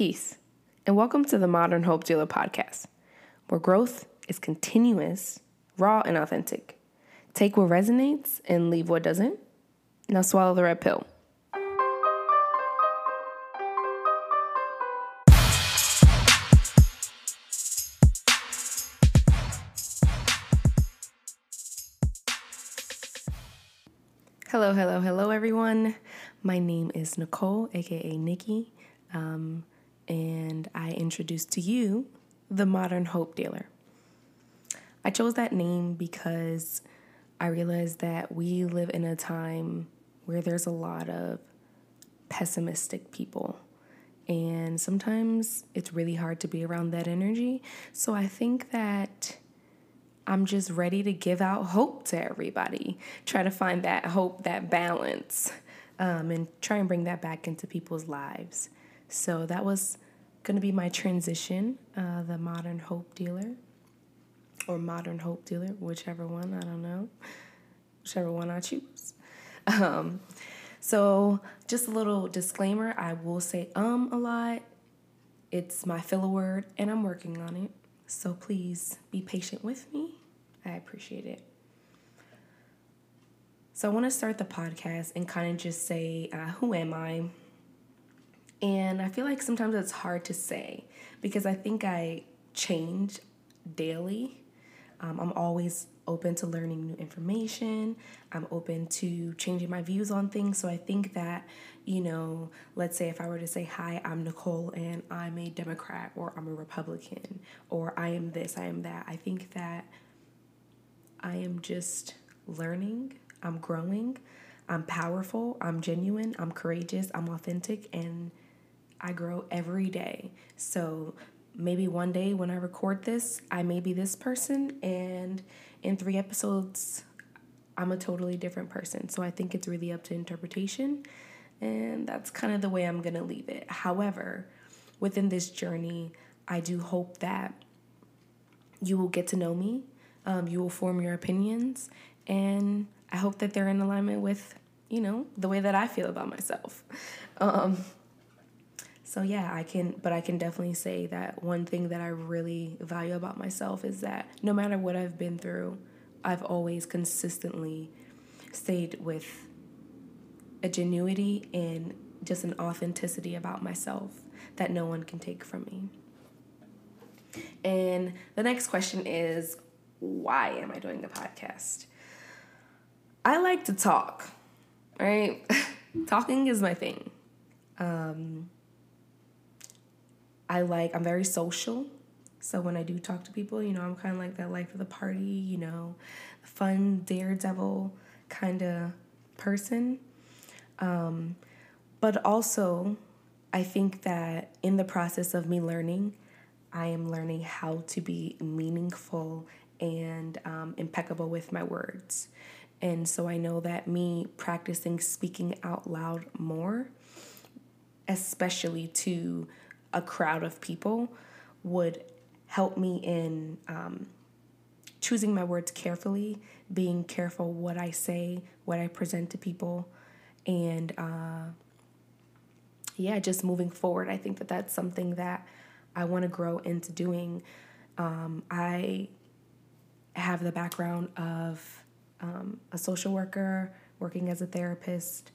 Peace, and welcome to the Modern Hope Dealer podcast, where growth is continuous, raw, and authentic. Take what resonates and leave what doesn't. Now swallow the red pill. Hello, hello, hello, everyone. My name is Nicole, aka Nikki, um, and I introduce to you the Modern Hope Dealer. I chose that name because I realized that we live in a time where there's a lot of pessimistic people. And sometimes it's really hard to be around that energy. So I think that I'm just ready to give out hope to everybody. Try to find that hope, that balance, um, and try and bring that back into people's lives. So that was going to be my transition, uh, the modern hope dealer, or modern hope dealer, whichever one, I don't know, whichever one I choose. Um, so, just a little disclaimer I will say um a lot. It's my filler word, and I'm working on it. So, please be patient with me. I appreciate it. So, I want to start the podcast and kind of just say, uh, Who am I? And I feel like sometimes it's hard to say because I think I change daily. Um, I'm always open to learning new information. I'm open to changing my views on things. So I think that, you know, let's say if I were to say, Hi, I'm Nicole and I'm a Democrat or I'm a Republican or I am this, I am that, I think that I am just learning, I'm growing, I'm powerful, I'm genuine, I'm courageous, I'm authentic, and I grow every day. So maybe one day when I record this, I may be this person, and in three episodes, I'm a totally different person. So I think it's really up to interpretation, and that's kind of the way I'm gonna leave it. However, within this journey, I do hope that you will get to know me, um, you will form your opinions, and I hope that they're in alignment with, you know, the way that I feel about myself. Um, so yeah, I can, but I can definitely say that one thing that I really value about myself is that no matter what I've been through, I've always consistently stayed with a genuity and just an authenticity about myself that no one can take from me. And the next question is why am I doing a podcast? I like to talk, right? Talking is my thing. Um, I like, I'm very social. So when I do talk to people, you know, I'm kind of like that life of the party, you know, fun, daredevil kind of person. Um, but also, I think that in the process of me learning, I am learning how to be meaningful and um, impeccable with my words. And so I know that me practicing speaking out loud more, especially to a crowd of people would help me in um, choosing my words carefully, being careful what I say, what I present to people, and uh, yeah, just moving forward. I think that that's something that I want to grow into doing. Um, I have the background of um, a social worker, working as a therapist,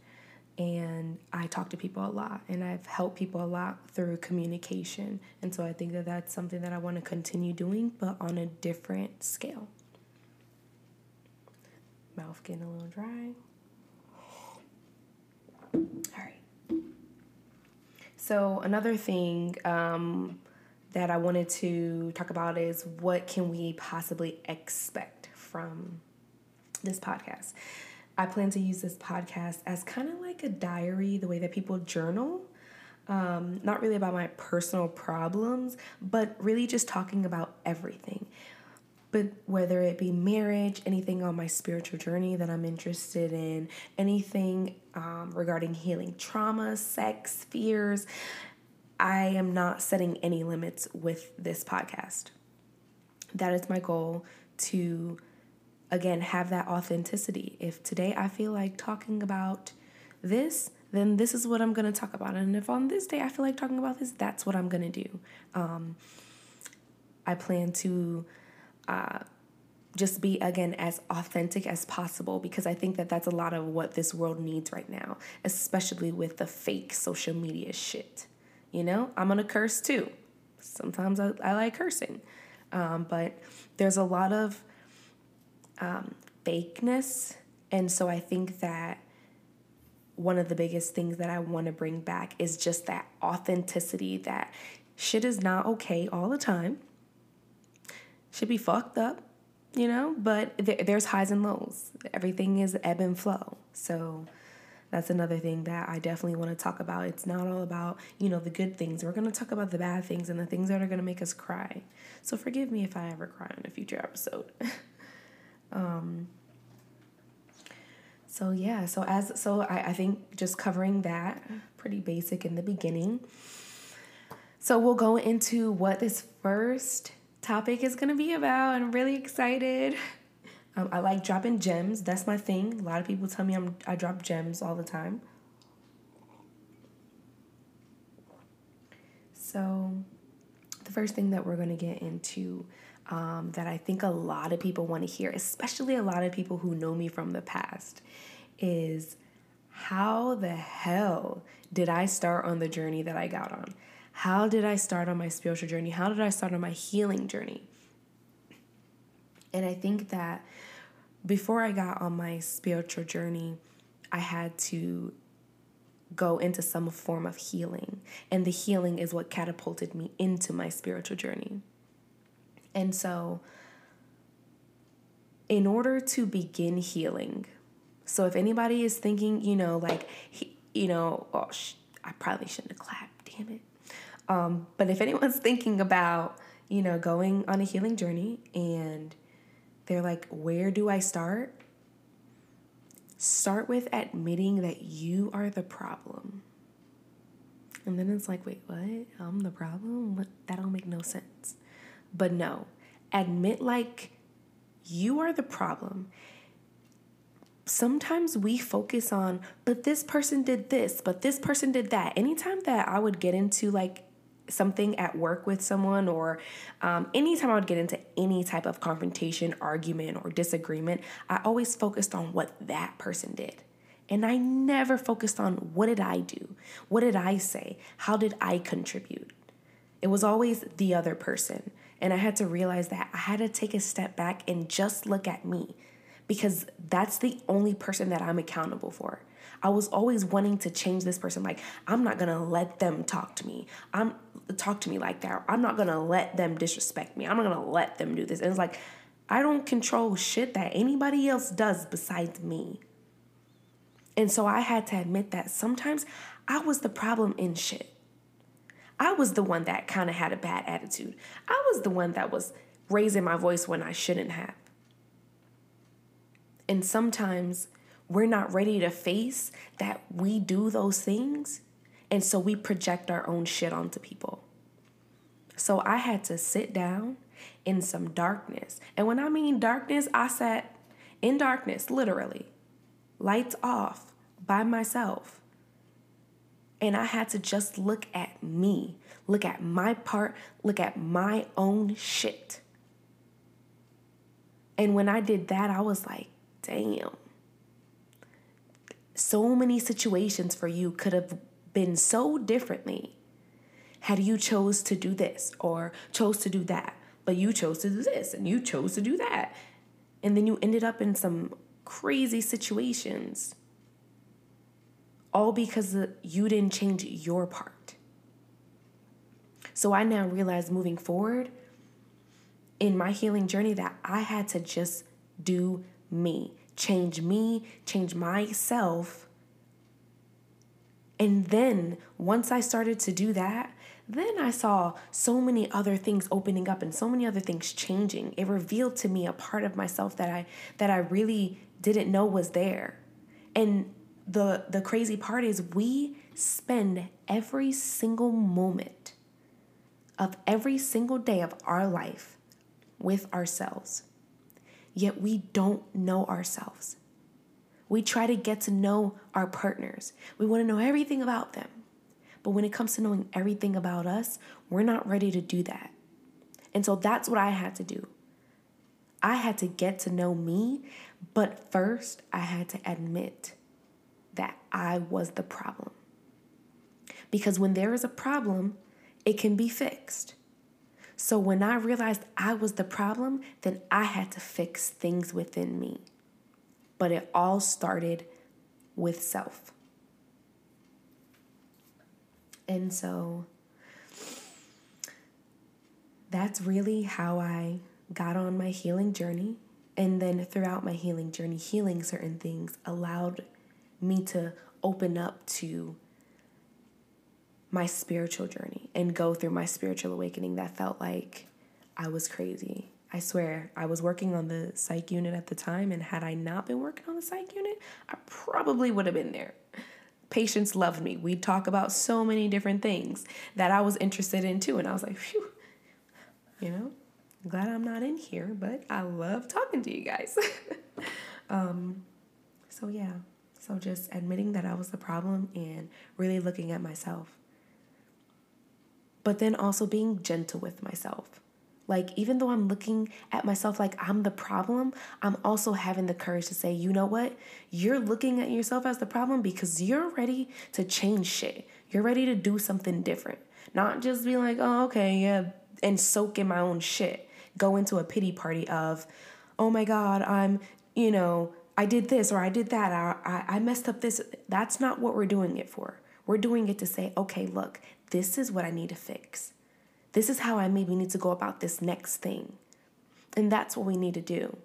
and I talk to people a lot and I've helped people a lot through communication. And so I think that that's something that I want to continue doing, but on a different scale. Mouth getting a little dry. All right. So, another thing um, that I wanted to talk about is what can we possibly expect from this podcast? I plan to use this podcast as kind of like a diary, the way that people journal. Um, not really about my personal problems, but really just talking about everything. But whether it be marriage, anything on my spiritual journey that I'm interested in, anything um, regarding healing trauma, sex, fears, I am not setting any limits with this podcast. That is my goal to again have that authenticity. If today I feel like talking about this, then this is what I'm going to talk about. And if on this day I feel like talking about this, that's what I'm going to do. Um, I plan to uh, just be, again, as authentic as possible because I think that that's a lot of what this world needs right now, especially with the fake social media shit. You know, I'm going to curse too. Sometimes I, I like cursing. Um, but there's a lot of um, fakeness. And so I think that one of the biggest things that I want to bring back is just that authenticity that shit is not okay all the time. Should be fucked up, you know, but th- there's highs and lows. Everything is ebb and flow. So that's another thing that I definitely want to talk about. It's not all about, you know, the good things. We're going to talk about the bad things and the things that are going to make us cry. So forgive me if I ever cry in a future episode. um, so yeah, so as so I, I think just covering that pretty basic in the beginning. So we'll go into what this first topic is gonna be about. I'm really excited. Um, I like dropping gems. That's my thing. A lot of people tell me I'm I drop gems all the time. So the first thing that we're gonna get into um, that I think a lot of people want to hear, especially a lot of people who know me from the past, is how the hell did I start on the journey that I got on? How did I start on my spiritual journey? How did I start on my healing journey? And I think that before I got on my spiritual journey, I had to go into some form of healing. And the healing is what catapulted me into my spiritual journey. And so, in order to begin healing, so if anybody is thinking, you know, like, he, you know, oh, sh- I probably shouldn't have clapped, damn it. Um, but if anyone's thinking about, you know, going on a healing journey and they're like, where do I start? Start with admitting that you are the problem. And then it's like, wait, what? I'm the problem? What? That don't make no sense. But no, admit like you are the problem. Sometimes we focus on, but this person did this, but this person did that. Anytime that I would get into like something at work with someone, or um, anytime I would get into any type of confrontation, argument, or disagreement, I always focused on what that person did. And I never focused on what did I do? What did I say? How did I contribute? It was always the other person. And I had to realize that I had to take a step back and just look at me because that's the only person that I'm accountable for. I was always wanting to change this person. Like, I'm not gonna let them talk to me. I'm talk to me like that. I'm not gonna let them disrespect me. I'm not gonna let them do this. And it's like, I don't control shit that anybody else does besides me. And so I had to admit that sometimes I was the problem in shit. I was the one that kind of had a bad attitude. I was the one that was raising my voice when I shouldn't have. And sometimes we're not ready to face that we do those things. And so we project our own shit onto people. So I had to sit down in some darkness. And when I mean darkness, I sat in darkness, literally, lights off by myself and I had to just look at me, look at my part, look at my own shit. And when I did that, I was like, damn. So many situations for you could have been so differently had you chose to do this or chose to do that. But you chose to do this and you chose to do that. And then you ended up in some crazy situations all because you didn't change your part. So I now realize moving forward in my healing journey that I had to just do me, change me, change myself. And then once I started to do that, then I saw so many other things opening up and so many other things changing. It revealed to me a part of myself that I that I really didn't know was there. And the the crazy part is we spend every single moment of every single day of our life with ourselves. Yet we don't know ourselves. We try to get to know our partners. We want to know everything about them. But when it comes to knowing everything about us, we're not ready to do that. And so that's what I had to do. I had to get to know me, but first I had to admit I was the problem. Because when there is a problem, it can be fixed. So when I realized I was the problem, then I had to fix things within me. But it all started with self. And so that's really how I got on my healing journey. And then throughout my healing journey, healing certain things allowed me to open up to my spiritual journey and go through my spiritual awakening that felt like I was crazy. I swear, I was working on the psych unit at the time, and had I not been working on the psych unit, I probably would have been there. Patients loved me. We'd talk about so many different things that I was interested in too, and I was like, phew, you know, I'm glad I'm not in here, but I love talking to you guys. um, so, yeah, so just admitting that I was the problem and really looking at myself but then also being gentle with myself. Like, even though I'm looking at myself like I'm the problem, I'm also having the courage to say, you know what? You're looking at yourself as the problem because you're ready to change shit. You're ready to do something different. Not just be like, oh, okay, yeah, and soak in my own shit. Go into a pity party of, oh my God, I'm, you know, I did this or I did that, I, I messed up this. That's not what we're doing it for. We're doing it to say, okay, look, this is what I need to fix. This is how I maybe need to go about this next thing. And that's what we need to do.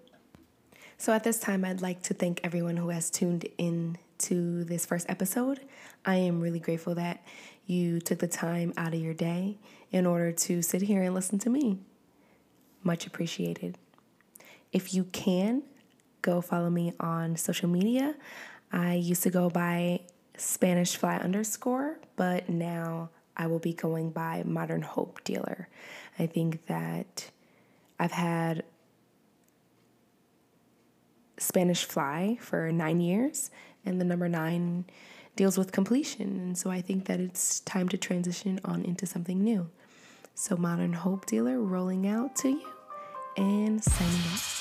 So at this time, I'd like to thank everyone who has tuned in to this first episode. I am really grateful that you took the time out of your day in order to sit here and listen to me. Much appreciated. If you can, go follow me on social media. I used to go by Spanish Fly underscore, but now I will be going by Modern Hope Dealer. I think that I've had Spanish Fly for nine years, and the number nine deals with completion. And so I think that it's time to transition on into something new. So, Modern Hope Dealer rolling out to you and signing off.